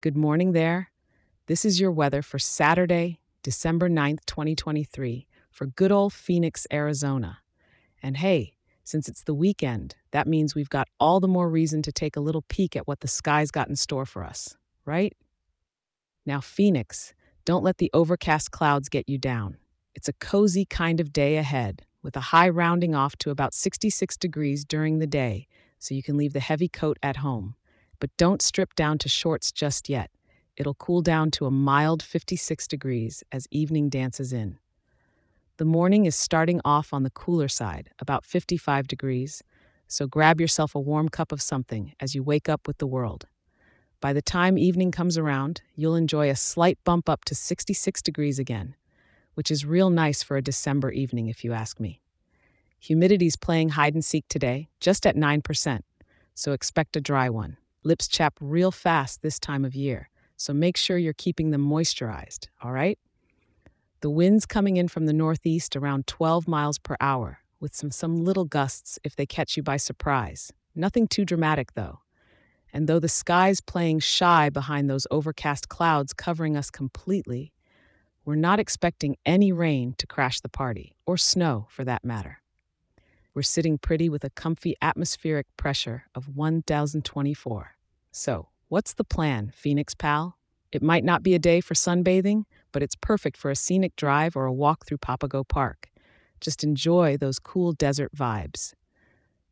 Good morning there. This is your weather for Saturday, December 9th, 2023, for good old Phoenix, Arizona. And hey, since it's the weekend, that means we've got all the more reason to take a little peek at what the sky's got in store for us, right? Now, Phoenix, don't let the overcast clouds get you down. It's a cozy kind of day ahead, with a high rounding off to about 66 degrees during the day, so you can leave the heavy coat at home. But don't strip down to shorts just yet. It'll cool down to a mild 56 degrees as evening dances in. The morning is starting off on the cooler side, about 55 degrees, so grab yourself a warm cup of something as you wake up with the world. By the time evening comes around, you'll enjoy a slight bump up to 66 degrees again, which is real nice for a December evening, if you ask me. Humidity's playing hide and seek today, just at 9%, so expect a dry one. Lips chap real fast this time of year, so make sure you're keeping them moisturized, all right? The wind's coming in from the northeast around 12 miles per hour, with some, some little gusts if they catch you by surprise. Nothing too dramatic, though. And though the sky's playing shy behind those overcast clouds covering us completely, we're not expecting any rain to crash the party, or snow for that matter. We're sitting pretty with a comfy atmospheric pressure of 1024. So, what's the plan, Phoenix pal? It might not be a day for sunbathing, but it's perfect for a scenic drive or a walk through Papago Park. Just enjoy those cool desert vibes.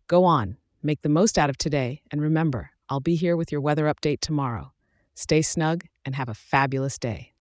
Go on, make the most out of today, and remember, I'll be here with your weather update tomorrow. Stay snug and have a fabulous day.